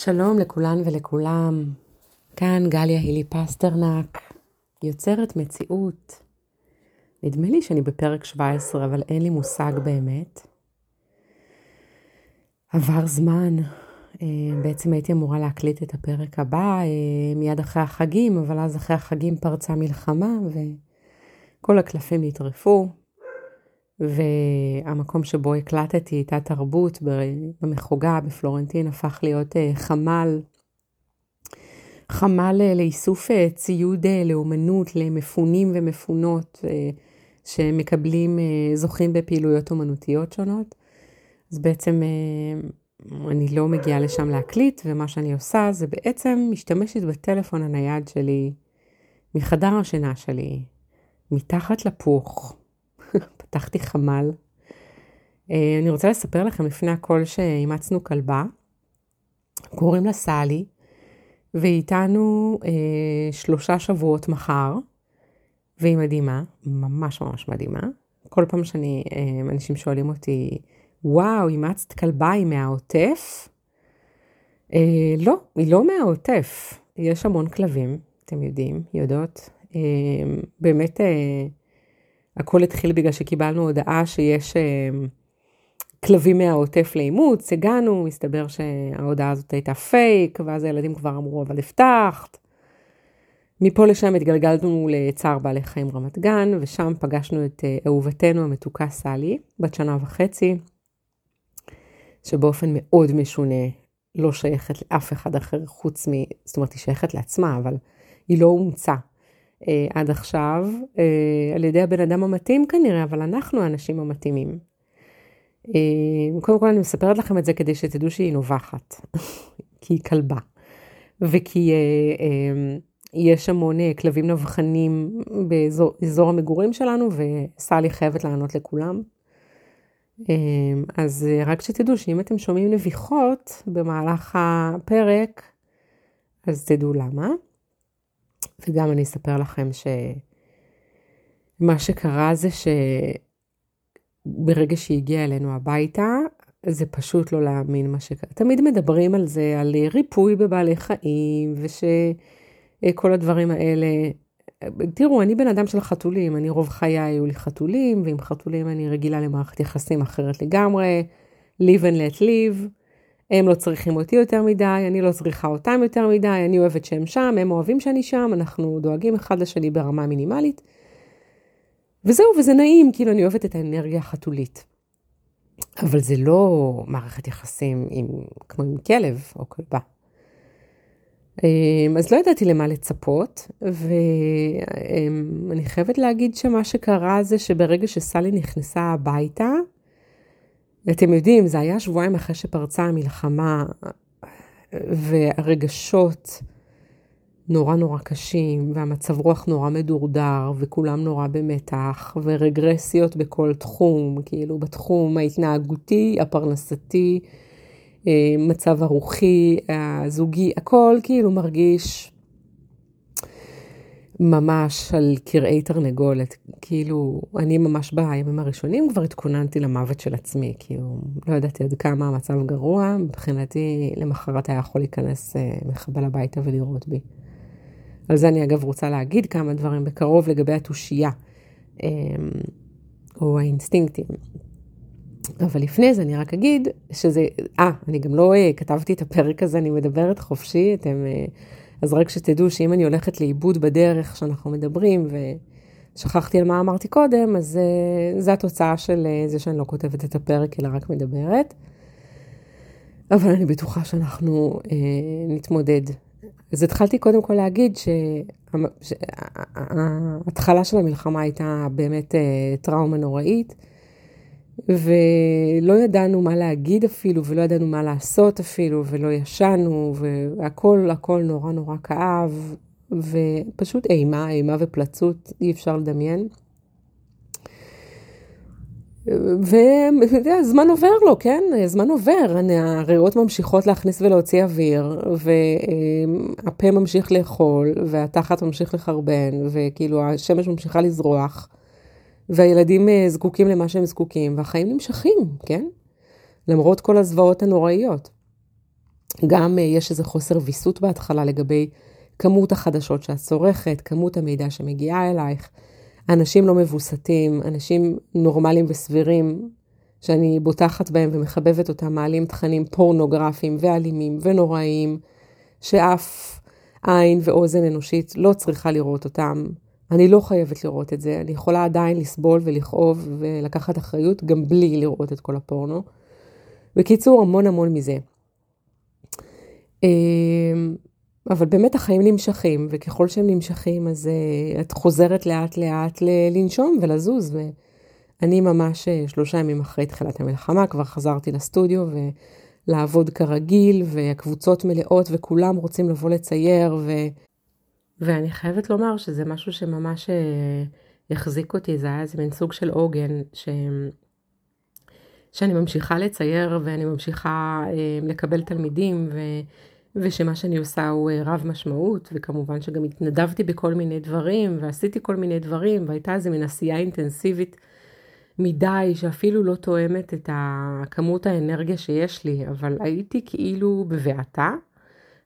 שלום לכולן ולכולם, כאן גליה הילי פסטרנק, יוצרת מציאות. נדמה לי שאני בפרק 17, אבל אין לי מושג באמת. עבר זמן, אה, בעצם הייתי אמורה להקליט את הפרק הבא אה, מיד אחרי החגים, אבל אז אחרי החגים פרצה מלחמה וכל הקלפים נטרפו. והמקום שבו הקלטתי את התרבות במחוגה בפלורנטין הפך להיות אה, חמ"ל, חמ"ל אה, לאיסוף אה, ציוד לאומנות למפונים ומפונות שמקבלים, זוכים בפעילויות אומנותיות שונות. אז בעצם אני לא מגיעה לשם להקליט, ומה שאני עושה זה בעצם משתמשת בטלפון הנייד שלי מחדר השינה שלי, מתחת לפוך. פתחתי חמ"ל. אה, אני רוצה לספר לכם לפני הכל שאימצנו כלבה, קוראים לה סלי, והיא איתנו אה, שלושה שבועות מחר, והיא מדהימה, ממש ממש מדהימה. כל פעם שאני, אה, אנשים שואלים אותי, וואו, אימצת כלבה, היא מהעוטף? אה, לא, היא לא מהעוטף. יש המון כלבים, אתם יודעים, יודעות. אה, באמת, אה, הכל התחיל בגלל שקיבלנו הודעה שיש אה, כלבים מהעוטף לאימוץ, הגענו, מסתבר שההודעה הזאת הייתה פייק, ואז הילדים כבר אמרו, אבל הבטחת. מפה לשם התגלגלנו לצער בעלי חיים רמת גן, ושם פגשנו את אה, אהובתנו המתוקה סלי, בת שנה וחצי, שבאופן מאוד משונה לא שייכת לאף אחד אחר חוץ מ... זאת אומרת, היא שייכת לעצמה, אבל היא לא אומצה. אה, עד עכשיו, אה, על ידי הבן אדם המתאים כנראה, אבל אנחנו האנשים המתאימים. אה, קודם כל אני מספרת לכם את זה כדי שתדעו שהיא נובחת, כי היא כלבה, וכי אה, אה, יש המון אה, כלבים נבחנים באזור המגורים שלנו, וסלי חייבת לענות לכולם. אה, אז אה, רק שתדעו שאם אתם שומעים נביחות במהלך הפרק, אז תדעו למה. וגם אני אספר לכם שמה שקרה זה שברגע שהיא הגיעה אלינו הביתה, זה פשוט לא להאמין מה שקרה. תמיד מדברים על זה, על ריפוי בבעלי חיים, ושכל הדברים האלה. תראו, אני בן אדם של חתולים, אני רוב חיי היו לי חתולים, ועם חתולים אני רגילה למערכת יחסים אחרת לגמרי, live and let live. הם לא צריכים אותי יותר מדי, אני לא צריכה אותם יותר מדי, אני אוהבת שהם שם, הם אוהבים שאני שם, אנחנו דואגים אחד לשני ברמה מינימלית. וזהו, וזה נעים, כאילו אני אוהבת את האנרגיה החתולית. אבל זה לא מערכת יחסים עם, כמו עם כלב או כלבה. אמ, אז לא ידעתי למה לצפות, ואני חייבת להגיד שמה שקרה זה שברגע שסלי נכנסה הביתה, אתם יודעים, זה היה שבועיים אחרי שפרצה המלחמה, והרגשות נורא נורא קשים, והמצב רוח נורא מדורדר, וכולם נורא במתח, ורגרסיות בכל תחום, כאילו בתחום ההתנהגותי, הפרנסתי, אה, מצב הרוחי, הזוגי, הכל כאילו מרגיש ממש על קרעי תרנגולת. כאילו, אני ממש בימים הראשונים כבר התכוננתי למוות של עצמי, כאילו, לא ידעתי עד כמה המצב גרוע, מבחינתי למחרת היה יכול להיכנס אה, מחבל הביתה ולראות בי. על זה אני אגב רוצה להגיד כמה דברים בקרוב לגבי התושייה, אה, או האינסטינקטים. אבל לפני זה אני רק אגיד שזה, אה, אני גם לא אה, כתבתי את הפרק הזה, אני מדברת חופשי, אתם... אז רק שתדעו שאם אני הולכת לאיבוד בדרך שאנחנו מדברים, ושכחתי על מה אמרתי קודם, אז uh, זה התוצאה של uh, זה שאני לא כותבת את הפרק, אלא רק מדברת. אבל אני בטוחה שאנחנו uh, נתמודד. אז התחלתי קודם כל להגיד שההתחלה של המלחמה הייתה באמת uh, טראומה נוראית. ולא ידענו מה להגיד אפילו, ולא ידענו מה לעשות אפילו, ולא ישנו, והכל, הכל נורא נורא כאב, ופשוט אימה, אימה ופלצות, אי אפשר לדמיין. וזמן עובר לו, כן? זמן עובר, הריאות ממשיכות להכניס ולהוציא אוויר, והפה ממשיך לאכול, והתחת ממשיך לחרבן, וכאילו השמש ממשיכה לזרוח. והילדים אה, זקוקים למה שהם זקוקים, והחיים נמשכים, כן? למרות כל הזוועות הנוראיות. גם יש איזה חוסר ויסות בהתחלה לגבי כמות החדשות שאת צורכת, כמות המידע שמגיעה אלייך. אנשים לא מבוסתים, אנשים נורמליים וסבירים, שאני בוטחת בהם ומחבבת אותם, מעלים תכנים פורנוגרפיים ואלימים ונוראיים, שאף עין ואוזן אנושית לא צריכה לראות אותם. אני לא חייבת לראות את זה, אני יכולה עדיין לסבול ולכאוב ולקחת אחריות גם בלי לראות את כל הפורנו. בקיצור, המון המון מזה. אמ, אבל באמת החיים נמשכים, וככל שהם נמשכים, אז uh, את חוזרת לאט לאט לנשום ולזוז. ואני ממש uh, שלושה ימים אחרי תחילת המלחמה, כבר חזרתי לסטודיו ולעבוד כרגיל, והקבוצות מלאות וכולם רוצים לבוא לצייר. ו... ואני חייבת לומר שזה משהו שממש החזיק אותי, זה היה איזה מין סוג של עוגן, ש... שאני ממשיכה לצייר ואני ממשיכה uh, לקבל תלמידים. ו... ושמה שאני עושה הוא אה, רב משמעות, וכמובן שגם התנדבתי בכל מיני דברים, ועשיתי כל מיני דברים, והייתה איזה מין עשייה אינטנסיבית מדי, שאפילו לא תואמת את כמות האנרגיה שיש לי, אבל הייתי כאילו בבעתה,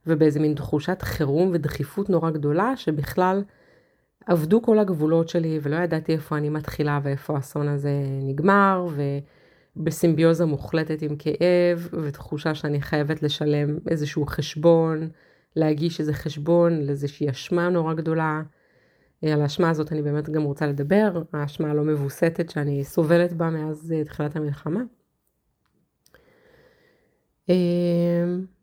ובאיזה מין תחושת חירום ודחיפות נורא גדולה, שבכלל עבדו כל הגבולות שלי, ולא ידעתי איפה אני מתחילה ואיפה האסון הזה נגמר, ו... בסימביוזה מוחלטת עם כאב ותחושה שאני חייבת לשלם איזשהו חשבון, להגיש איזה חשבון לאיזושהי אשמה נורא גדולה. על האשמה הזאת אני באמת גם רוצה לדבר, האשמה הלא מבוסתת שאני סובלת בה מאז אה, תחילת המלחמה. אה,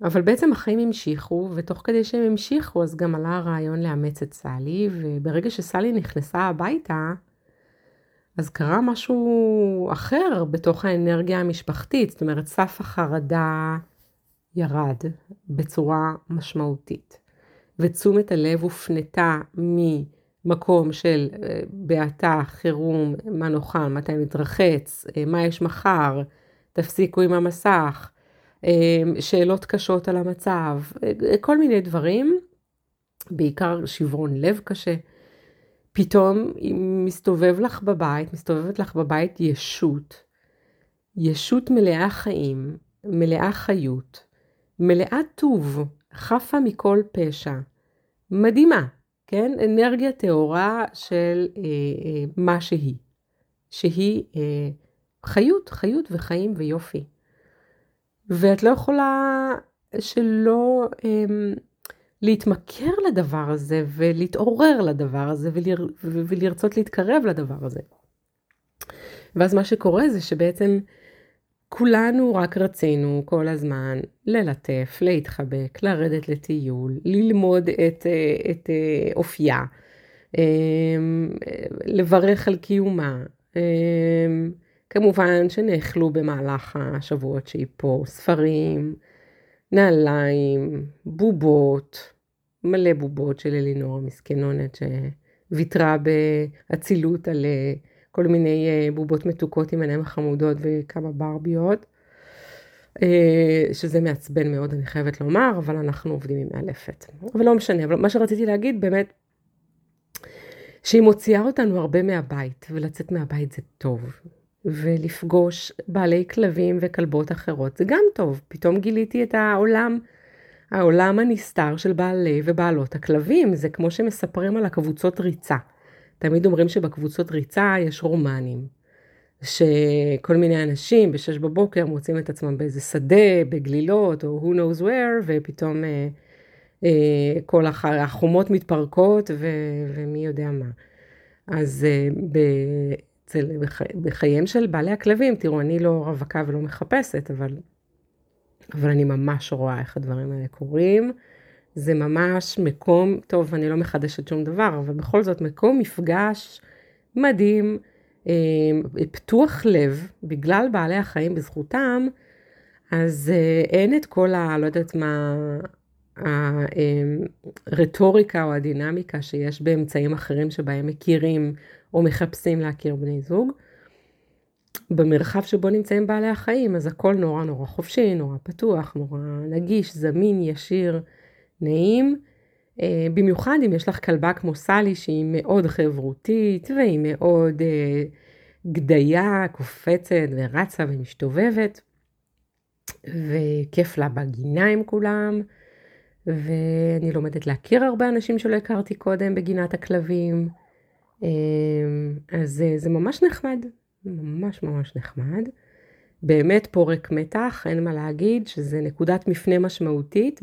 אבל בעצם החיים המשיכו, ותוך כדי שהם המשיכו אז גם עלה הרעיון לאמץ את סלי, וברגע שסלי נכנסה הביתה, אז קרה משהו אחר בתוך האנרגיה המשפחתית, זאת אומרת, סף החרדה ירד בצורה משמעותית, ותשומת הלב הופנתה ממקום של אה, בעתה, חירום, מה נאכל, מתי נתרחץ, אה, מה יש מחר, תפסיקו עם המסך, שאלות קשות על המצב, כל מיני דברים, בעיקר שברון לב קשה. פתאום מסתובב לך בבית, מסתובבת לך בבית ישות, ישות מלאה חיים, מלאה חיות, מלאה טוב, חפה מכל פשע, מדהימה, כן? אנרגיה טהורה של אה, אה, מה שהיא, שהיא אה, חיות, חיות וחיים ויופי. ואת לא יכולה שלא אה, להתמכר לדבר הזה ולהתעורר לדבר הזה ולר... ולרצות להתקרב לדבר הזה. ואז מה שקורה זה שבעצם כולנו רק רצינו כל הזמן ללטף, להתחבק, לרדת לטיול, ללמוד את, את אופייה, אמ, לברך על קיומה. כמובן שנאכלו במהלך השבועות שהיא פה ספרים, נעליים, בובות, מלא בובות של אלינור המסכנונת שוויתרה באצילות על אה, כל מיני אה, בובות מתוקות עם עיניים חמודות וכמה ברביות. אה, שזה מעצבן מאוד, אני חייבת לומר, אבל אנחנו עובדים עם מאלפת. אבל לא משנה, אבל מה שרציתי להגיד באמת, שהיא מוציאה אותנו הרבה מהבית, ולצאת מהבית זה טוב. ולפגוש בעלי כלבים וכלבות אחרות, זה גם טוב. פתאום גיליתי את העולם, העולם הנסתר של בעלי ובעלות הכלבים, זה כמו שמספרים על הקבוצות ריצה. תמיד אומרים שבקבוצות ריצה יש רומנים. שכל מיני אנשים בשש בבוקר מוצאים את עצמם באיזה שדה, בגלילות, או who knows where, ופתאום אה, אה, כל החומות מתפרקות ו- ומי יודע מה. אז אה, ב- אצל, בחייהם של בעלי הכלבים, תראו, אני לא רווקה ולא מחפשת, אבל, אבל אני ממש רואה איך הדברים האלה קורים. זה ממש מקום, טוב, אני לא מחדשת שום דבר, אבל בכל זאת מקום מפגש מדהים, אה, פתוח לב, בגלל בעלי החיים בזכותם, אז אה, אין את כל ה... לא יודעת מה... הרטוריקה או הדינמיקה שיש באמצעים אחרים שבהם מכירים או מחפשים להכיר בני זוג. במרחב שבו נמצאים בעלי החיים, אז הכל נורא נורא חופשי, נורא פתוח, נורא נגיש, זמין, ישיר, נעים. אה, במיוחד אם יש לך כלבה כמו סלי שהיא מאוד חברותית והיא מאוד אה, גדיה, קופצת ורצה ומשתובבת. וכיף לה בגינה עם כולם, ואני לומדת להכיר הרבה אנשים שלא הכרתי קודם בגינת הכלבים. אז זה ממש נחמד, ממש ממש נחמד. באמת פורק מתח, אין מה להגיד, שזה נקודת מפנה משמעותית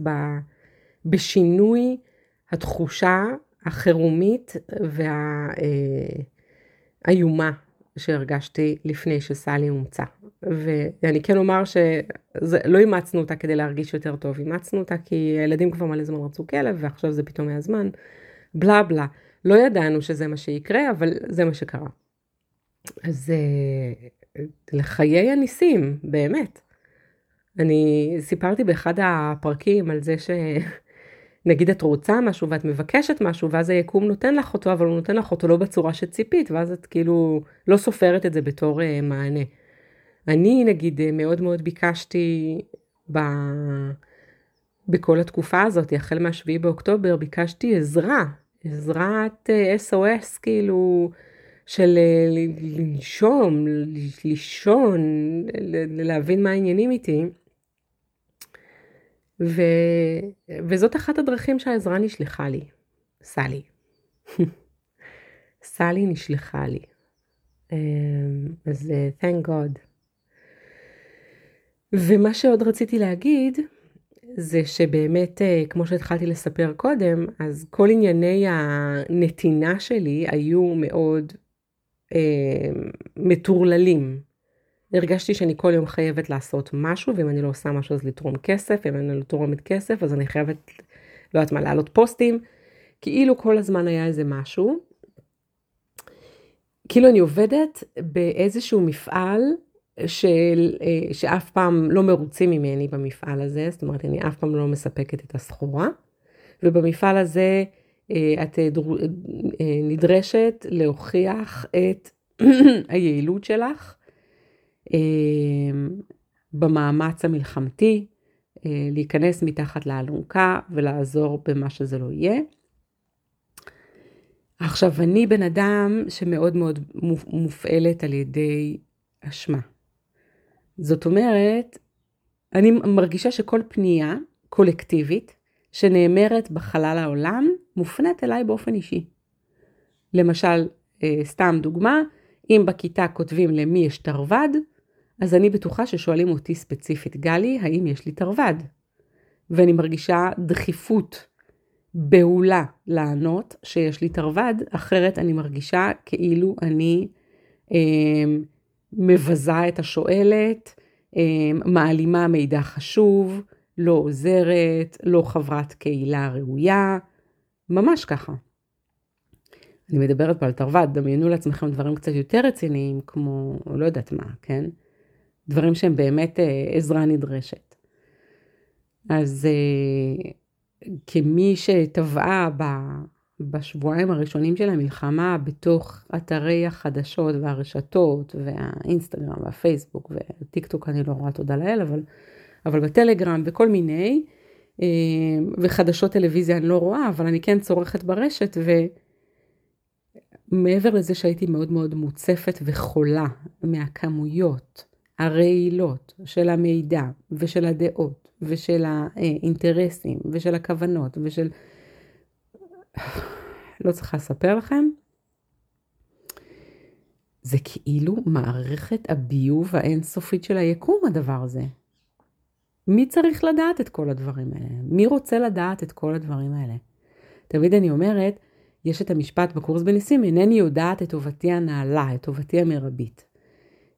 בשינוי התחושה החירומית והאיומה שהרגשתי לפני שסלי הומצא. ואני כן אומר שלא אימצנו אותה כדי להרגיש יותר טוב, אימצנו אותה כי הילדים כבר מלא זמן רצו כלב ועכשיו זה פתאום היה זמן, בלה בלה. לא ידענו שזה מה שיקרה, אבל זה מה שקרה. אז אה, לחיי הניסים, באמת. אני סיפרתי באחד הפרקים על זה שנגיד את רוצה משהו ואת מבקשת משהו ואז היקום נותן לך אותו אבל הוא נותן לך אותו לא בצורה שציפית ואז את כאילו לא סופרת את זה בתור uh, מענה. אני נגיד אה, מאוד מאוד ביקשתי ב... בכל התקופה הזאת החל מה-7 באוקטובר ביקשתי עזרה עזרת SOS כאילו של אה, לנשום, לישון, להבין מה העניינים איתי. ו... וזאת אחת הדרכים שהעזרה נשלחה לי, סלי. סלי נשלחה לי. אמ, אז אה, thank God. ומה שעוד רציתי להגיד, זה שבאמת, אה, כמו שהתחלתי לספר קודם, אז כל ענייני הנתינה שלי היו מאוד אה, מטורללים. הרגשתי שאני כל יום חייבת לעשות משהו, ואם אני לא עושה משהו אז לתרום כסף, ואם אני לא תורמת כסף אז אני חייבת, לא יודעת מה, להעלות פוסטים. כאילו כל הזמן היה איזה משהו. כאילו אני עובדת באיזשהו מפעל של, אה, שאף פעם לא מרוצים ממני במפעל הזה, זאת אומרת אני אף פעם לא מספקת את הסחורה, ובמפעל הזה אה, את אה, נדרשת להוכיח את היעילות שלך במאמץ המלחמתי, להיכנס מתחת לאלונקה ולעזור במה שזה לא יהיה. עכשיו, אני בן אדם שמאוד מאוד מופעלת על ידי אשמה. זאת אומרת, אני מרגישה שכל פנייה קולקטיבית שנאמרת בחלל העולם מופנית אליי באופן אישי. למשל, אה, סתם דוגמה, אם בכיתה כותבים למי יש תרווד, אז אני בטוחה ששואלים אותי ספציפית, גלי, האם יש לי תרווד? ואני מרגישה דחיפות בהולה לענות שיש לי תרווד, אחרת אני מרגישה כאילו אני אה, מבזה את השואלת, אמ, מעלימה מידע חשוב, לא עוזרת, לא חברת קהילה ראויה, ממש ככה. אני מדברת פה על תרווד, דמיינו לעצמכם דברים קצת יותר רציניים, כמו לא יודעת מה, כן? דברים שהם באמת אה, עזרה נדרשת. אז אה, כמי שטבעה בשבועיים הראשונים של המלחמה בתוך אתרי החדשות והרשתות והאינסטגרם והפייסבוק וטיק טוק אני לא רואה תודה לאל, אבל, אבל בטלגרם וכל מיני, אה, וחדשות טלוויזיה אני לא רואה, אבל אני כן צורכת ברשת ומעבר לזה שהייתי מאוד מאוד מוצפת וחולה מהכמויות הרעילות של המידע ושל הדעות ושל האינטרסים ושל הכוונות ושל... לא צריכה לספר לכם. זה כאילו מערכת הביוב האינסופית של היקום הדבר הזה. מי צריך לדעת את כל הדברים האלה? מי רוצה לדעת את כל הדברים האלה? תמיד אני אומרת, יש את המשפט בקורס בניסים, אינני יודעת את טובתי הנעלה, את טובתי המרבית.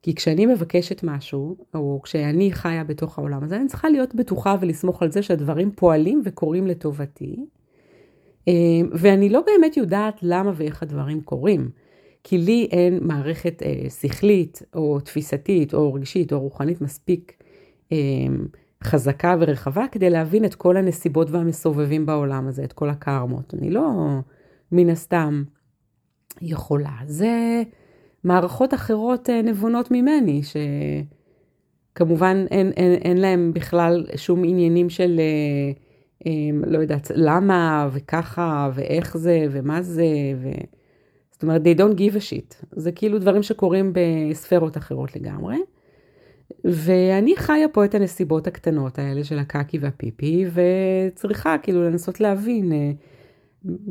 כי כשאני מבקשת משהו, או כשאני חיה בתוך העולם הזה, אני צריכה להיות בטוחה ולסמוך על זה שהדברים פועלים וקורים לטובתי, ואני לא באמת יודעת למה ואיך הדברים קורים. כי לי אין מערכת אה, שכלית או תפיסתית או רגשית או רוחנית מספיק אה, חזקה ורחבה כדי להבין את כל הנסיבות והמסובבים בעולם הזה, את כל הקרמות. אני לא מן הסתם יכולה. זה מערכות אחרות אה, נבונות ממני, שכמובן אין, אין, אין להם בכלל שום עניינים של... אה, לא יודעת למה וככה ואיך זה ומה זה. ו... זאת אומרת, they don't give a shit. זה כאילו דברים שקורים בספרות אחרות לגמרי. ואני חיה פה את הנסיבות הקטנות האלה של הקקי והפיפי, וצריכה כאילו לנסות להבין אה,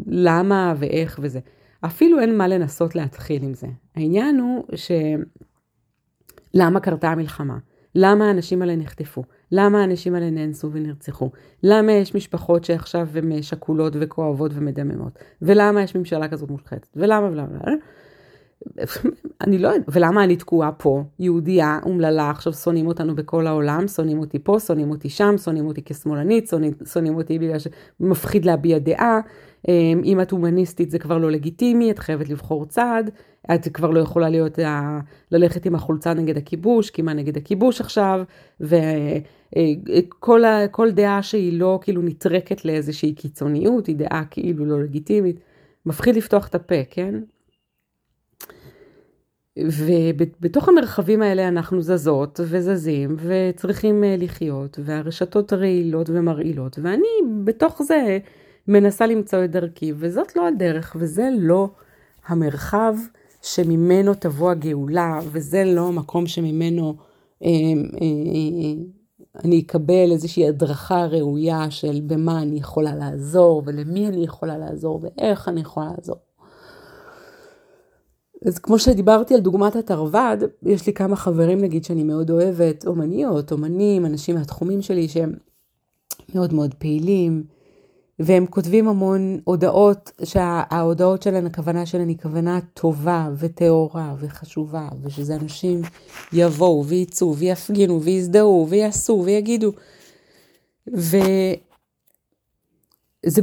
למה ואיך וזה. אפילו אין מה לנסות להתחיל עם זה. העניין הוא ש... למה קרתה המלחמה? למה האנשים האלה נחטפו? למה האנשים האלה נאנסו ונרצחו? למה יש משפחות שעכשיו הן שכולות וכואבות ומדממות? ולמה יש ממשלה כזאת מושחתת? ולמה ולמה? אני לא יודעת, ולמה אני תקועה פה, יהודייה, אומללה, עכשיו שונאים אותנו בכל העולם, שונאים אותי פה, שונאים אותי שם, שונאים אותי כשמאלנית, שונאים אותי בגלל שמפחיד להביע דעה, אמ, אם את הומניסטית זה כבר לא לגיטימי, את חייבת לבחור צד, את כבר לא יכולה להיות, ללכת עם החולצה נגד הכיבוש, כי מה נגד הכיבוש עכשיו, וכל כל דעה שהיא לא כאילו נטרקת לאיזושהי קיצוניות, היא דעה כאילו לא לגיטימית. מפחיד לפתוח את הפה, כן? ובתוך המרחבים האלה אנחנו זזות וזזים וצריכים אה, לחיות, והרשתות רעילות ומרעילות, ואני בתוך זה מנסה למצוא את דרכי, וזאת לא הדרך, וזה לא המרחב שממנו תבוא הגאולה, וזה לא המקום שממנו אה, אה, אה, אני אקבל איזושהי הדרכה ראויה של במה אני יכולה לעזור, ולמי אני יכולה לעזור, ואיך אני יכולה לעזור. אז כמו שדיברתי על דוגמת התרווד, יש לי כמה חברים נגיד שאני מאוד אוהבת, אומניות, אומנים, אנשים מהתחומים שלי שהם מאוד מאוד פעילים, והם כותבים המון הודעות, שההודעות שלהם, הכוונה שלהם היא כוונה טובה וטהורה וחשובה, ושזה אנשים יבואו ויצאו ויפגינו ויזדהו ויעשו ויגידו. וזה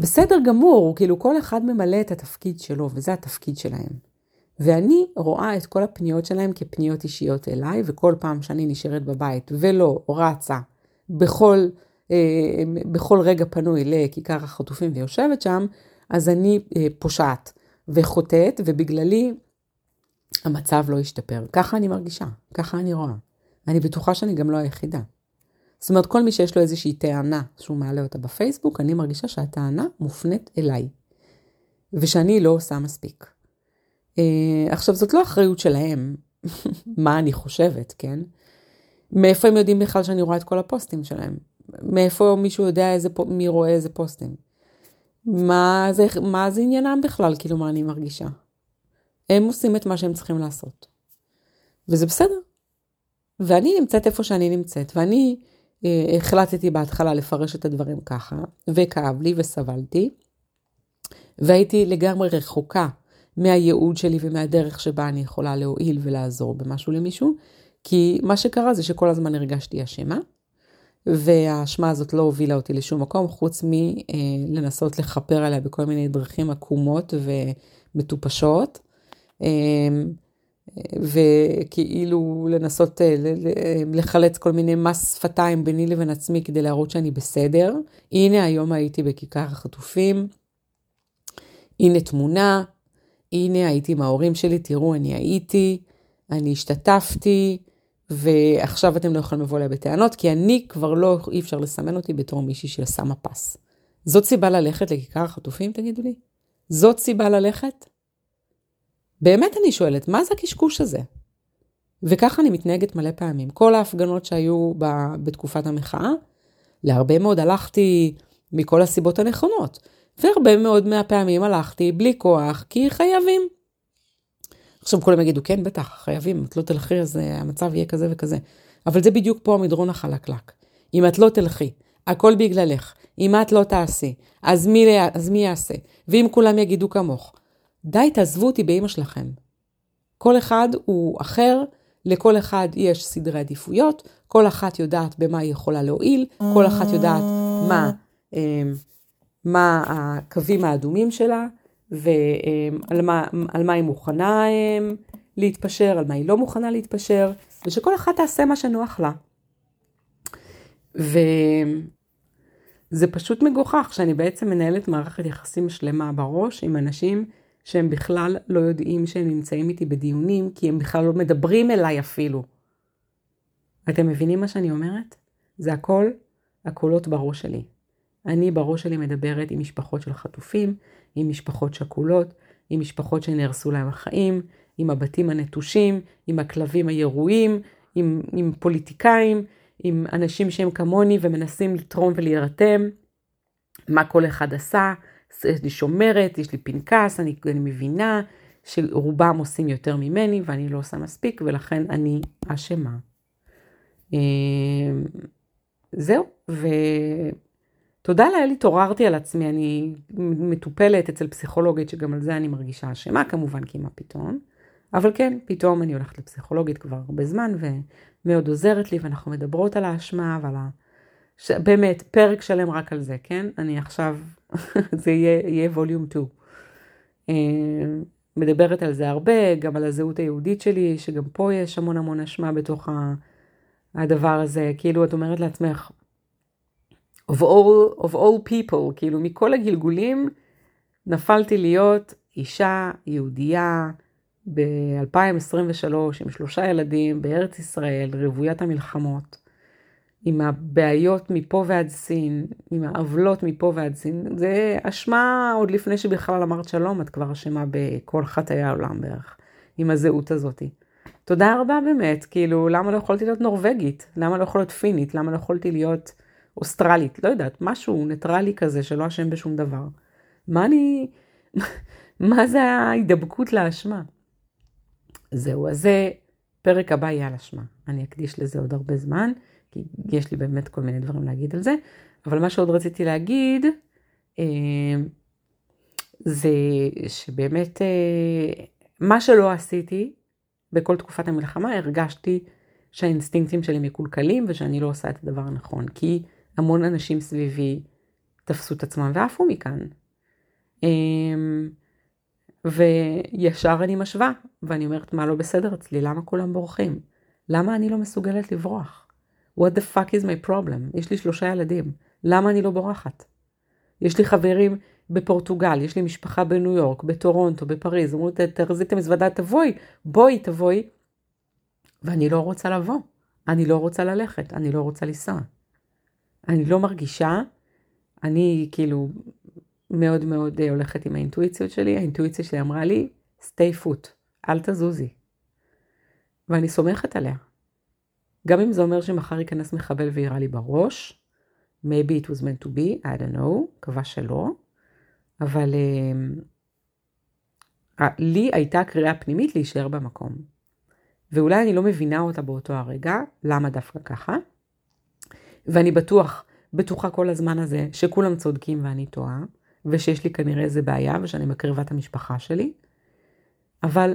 בסדר גמור, כאילו כל אחד ממלא את התפקיד שלו, וזה התפקיד שלהם. ואני רואה את כל הפניות שלהם כפניות אישיות אליי, וכל פעם שאני נשארת בבית ולא רצה בכל, בכל רגע פנוי לכיכר החטופים ויושבת שם, אז אני אה, פושעת וחוטאת, ובגללי המצב לא ישתפר. ככה אני מרגישה, ככה אני רואה. אני בטוחה שאני גם לא היחידה. זאת אומרת, כל מי שיש לו איזושהי טענה שהוא מעלה אותה בפייסבוק, אני מרגישה שהטענה מופנית אליי, ושאני לא עושה מספיק. Uh, עכשיו, זאת לא אחריות שלהם, מה אני חושבת, כן? מאיפה הם יודעים בכלל שאני רואה את כל הפוסטים שלהם? מאיפה מישהו יודע איזה, מי רואה איזה פוסטים? מה זה, מה זה עניינם בכלל, כאילו, מה אני מרגישה? הם עושים את מה שהם צריכים לעשות. וזה בסדר. ואני נמצאת איפה שאני נמצאת, ואני אה, החלטתי בהתחלה לפרש את הדברים ככה, וכאב לי וסבלתי, והייתי לגמרי רחוקה מהייעוד שלי ומהדרך שבה אני יכולה להועיל ולעזור במשהו למישהו, כי מה שקרה זה שכל הזמן הרגשתי אשמה, והאשמה הזאת לא הובילה אותי לשום מקום, חוץ מלנסות לכפר עליה בכל מיני דרכים עקומות ומטופשות, אמ, וכאילו לנסות אה, לחלץ כל מיני מס שפתיים ביני לבין עצמי כדי להראות שאני בסדר. הנה היום הייתי בכיכר החטופים, הנה תמונה, הנה הייתי עם ההורים שלי, תראו, אני הייתי, אני השתתפתי, ועכשיו אתם לא יכולים לבוא אליי בטענות, כי אני כבר לא, אי אפשר לסמן אותי בתור מישהי ששמה פס. זאת סיבה ללכת לכיכר החטופים, תגידו לי? זאת סיבה ללכת? באמת אני שואלת, מה זה הקשקוש הזה? וככה אני מתנהגת מלא פעמים. כל ההפגנות שהיו ב, בתקופת המחאה, להרבה מאוד הלכתי מכל הסיבות הנכונות. והרבה מאוד מהפעמים הלכתי בלי כוח, כי חייבים. עכשיו כולם יגידו, כן, בטח, חייבים, את לא תלכי, אז אה, המצב יהיה כזה וכזה. אבל זה בדיוק פה המדרון החלקלק. אם את לא תלכי, הכל בגללך. אם את לא תעשי, אז מי, אז מי יעשה? ואם כולם יגידו כמוך. די, תעזבו אותי באמא שלכם. כל אחד הוא אחר, לכל אחד יש סדרי עדיפויות, כל אחת יודעת במה היא יכולה להועיל, כל אחת יודעת מה... אה, מה הקווים האדומים שלה, ועל מה, מה היא מוכנה אמ, להתפשר, על מה היא לא מוכנה להתפשר, ושכל אחת תעשה מה שנוח לה. וזה פשוט מגוחך שאני בעצם מנהלת מערכת יחסים שלמה בראש עם אנשים שהם בכלל לא יודעים שהם נמצאים איתי בדיונים, כי הם בכלל לא מדברים אליי אפילו. אתם מבינים מה שאני אומרת? זה הכל הקולות בראש שלי. אני בראש שלי מדברת עם משפחות של חטופים, עם משפחות שכולות, עם משפחות שנהרסו להם החיים, עם הבתים הנטושים, עם הכלבים הירועים, עם, עם פוליטיקאים, עם אנשים שהם כמוני ומנסים לתרום ולהירתם, מה כל אחד עשה, יש לי שומרת, יש לי פנקס, אני, אני מבינה שרובם עושים יותר ממני ואני לא עושה מספיק ולכן אני אשמה. אמ, זהו, ותודה לאל התעוררתי על עצמי, אני מטופלת אצל פסיכולוגית שגם על זה אני מרגישה אשמה, כמובן כי מה פתאום. אבל כן, פתאום אני הולכת לפסיכולוגית כבר הרבה זמן ומאוד עוזרת לי ואנחנו מדברות על האשמה ועל ה... ש... באמת, פרק שלם רק על זה, כן? אני עכשיו, זה יהיה, יהיה ווליום 2. אה, מדברת על זה הרבה, גם על הזהות היהודית שלי, שגם פה יש המון המון אשמה בתוך הדבר הזה. כאילו, את אומרת לעצמך, of all, of all people, כאילו, מכל הגלגולים, נפלתי להיות אישה יהודייה ב-2023 עם שלושה ילדים בארץ ישראל, רוויית המלחמות. עם הבעיות מפה ועד סין, עם העוולות מפה ועד סין, זה אשמה עוד לפני שבכלל אמרת שלום, את כבר אשמה בכל חטאי העולם בערך, עם הזהות הזאת. תודה רבה באמת, כאילו, למה לא יכולתי להיות נורבגית? למה לא יכולתי להיות פינית? למה לא יכולתי להיות אוסטרלית? לא יודעת, משהו ניטרלי כזה שלא אשם בשום דבר. מה אני... מה זה ההידבקות לאשמה? זהו, אז זה פרק הבא יהיה על אשמה. אני אקדיש לזה עוד הרבה זמן. כי יש לי באמת כל מיני דברים להגיד על זה, אבל מה שעוד רציתי להגיד, אה, זה שבאמת אה, מה שלא עשיתי בכל תקופת המלחמה, הרגשתי שהאינסטינקטים שלי מקולקלים ושאני לא עושה את הדבר הנכון, כי המון אנשים סביבי תפסו את עצמם ועפו מכאן. אה, וישר אני משווה, ואני אומרת, מה לא בסדר אצלי? למה כולם בורחים? למה אני לא מסוגלת לברוח? what the fuck is my problem? יש לי שלושה ילדים, למה אני לא בורחת? יש לי חברים בפורטוגל, יש לי משפחה בניו יורק, בטורונטו, בפריז, אמרו, תרזיתם מזוודה, תבואי, בואי, תבואי. ואני לא רוצה לבוא, אני לא רוצה ללכת, אני לא רוצה לנסוע. אני לא מרגישה, אני כאילו מאוד מאוד אה, הולכת עם האינטואיציות שלי, האינטואיציה שלי אמרה לי, stay foot, אל תזוזי. ואני סומכת עליה. גם אם זה אומר שמחר ייכנס מחבל ויירה לי בראש, maybe it was meant to be, I don't know, מקווה שלא, אבל uh, לי הייתה קריאה פנימית להישאר במקום. ואולי אני לא מבינה אותה באותו הרגע, למה דווקא ככה, ואני בטוח, בטוחה כל הזמן הזה, שכולם צודקים ואני טועה, ושיש לי כנראה איזה בעיה ושאני מקריבה את המשפחה שלי, אבל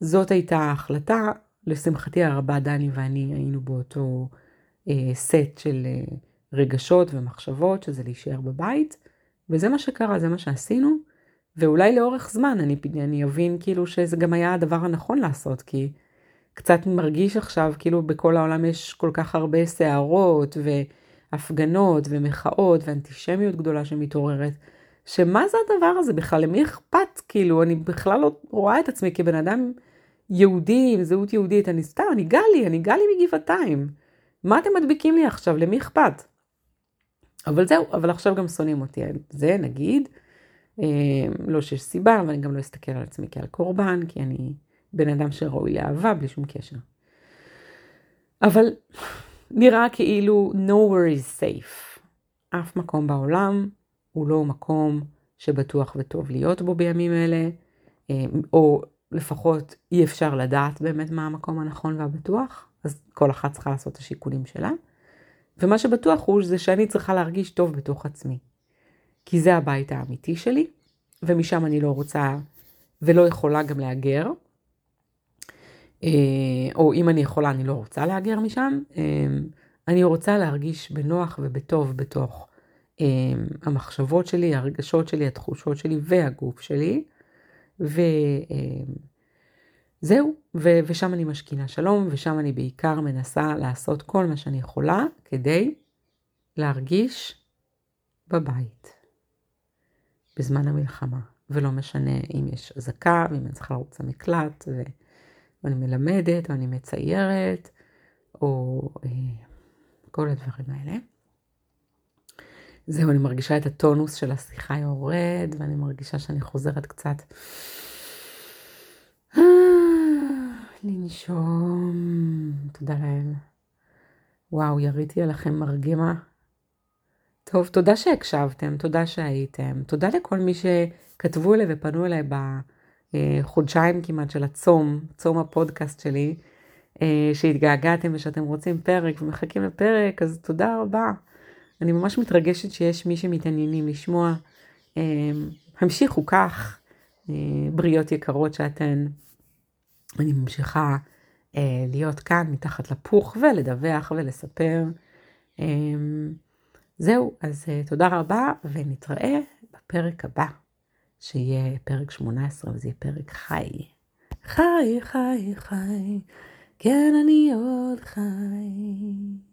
זאת הייתה ההחלטה, לשמחתי הרבה דני ואני היינו באותו אה, סט של אה, רגשות ומחשבות, שזה להישאר בבית, וזה מה שקרה, זה מה שעשינו, ואולי לאורך זמן אני, אני אבין כאילו שזה גם היה הדבר הנכון לעשות, כי קצת מרגיש עכשיו כאילו בכל העולם יש כל כך הרבה סערות והפגנות ומחאות ואנטישמיות גדולה שמתעוררת. שמה זה הדבר הזה בכלל? למי אכפת? כאילו, אני בכלל לא רואה את עצמי כבן אדם יהודי עם זהות יהודית, אני סתם, אני גלי, אני גלי מגבעתיים. מה אתם מדביקים לי עכשיו? למי אכפת? אבל זהו, אבל עכשיו גם שונאים אותי על זה, נגיד. אה, לא שיש סיבה, אבל אני גם לא אסתכל על עצמי כעל קורבן, כי אני בן אדם שראוי לאהבה בלי שום קשר. אבל נראה כאילו nowhere is safe. אף מקום בעולם הוא לא מקום שבטוח וטוב להיות בו בימים אלה, אה, או לפחות אי אפשר לדעת באמת מה המקום הנכון והבטוח, אז כל אחת צריכה לעשות את השיקולים שלה. ומה שבטוח הוא זה שאני צריכה להרגיש טוב בתוך עצמי. כי זה הבית האמיתי שלי, ומשם אני לא רוצה ולא יכולה גם להגר. אה, או אם אני יכולה, אני לא רוצה להגר משם. אה, אני רוצה להרגיש בנוח ובטוב בתוך אה, המחשבות שלי, הרגשות שלי, התחושות שלי והגוף שלי. וזהו, ו- ושם אני משכינה שלום, ושם אני בעיקר מנסה לעשות כל מה שאני יכולה כדי להרגיש בבית בזמן המלחמה. ולא משנה אם יש אזעקה, ואם אני צריכה לרוץ למקלט, ו... ואני מלמדת, או אני מציירת, או אה, כל הדברים האלה. זהו, אני מרגישה את הטונוס של השיחה יורד, ואני מרגישה שאני חוזרת קצת לנשום. תודה לאל. וואו, יריתי עליכם מרגמה. טוב, תודה שהקשבתם, תודה שהייתם. תודה לכל מי שכתבו אליי ופנו אליי בחודשיים כמעט של הצום, צום הפודקאסט שלי, אה, שהתגעגעתם ושאתם רוצים פרק ומחכים לפרק, אז תודה רבה. אני ממש מתרגשת שיש מי שמתעניינים לשמוע. אה, המשיכו כך, אה, בריאות יקרות שאתן. אני ממשיכה להיות כאן מתחת לפוך ולדווח ולספר. זהו, אז תודה רבה ונתראה בפרק הבא, שיהיה פרק 18 וזה יהיה פרק חי. חי, חי, חי, כן אני עוד חי.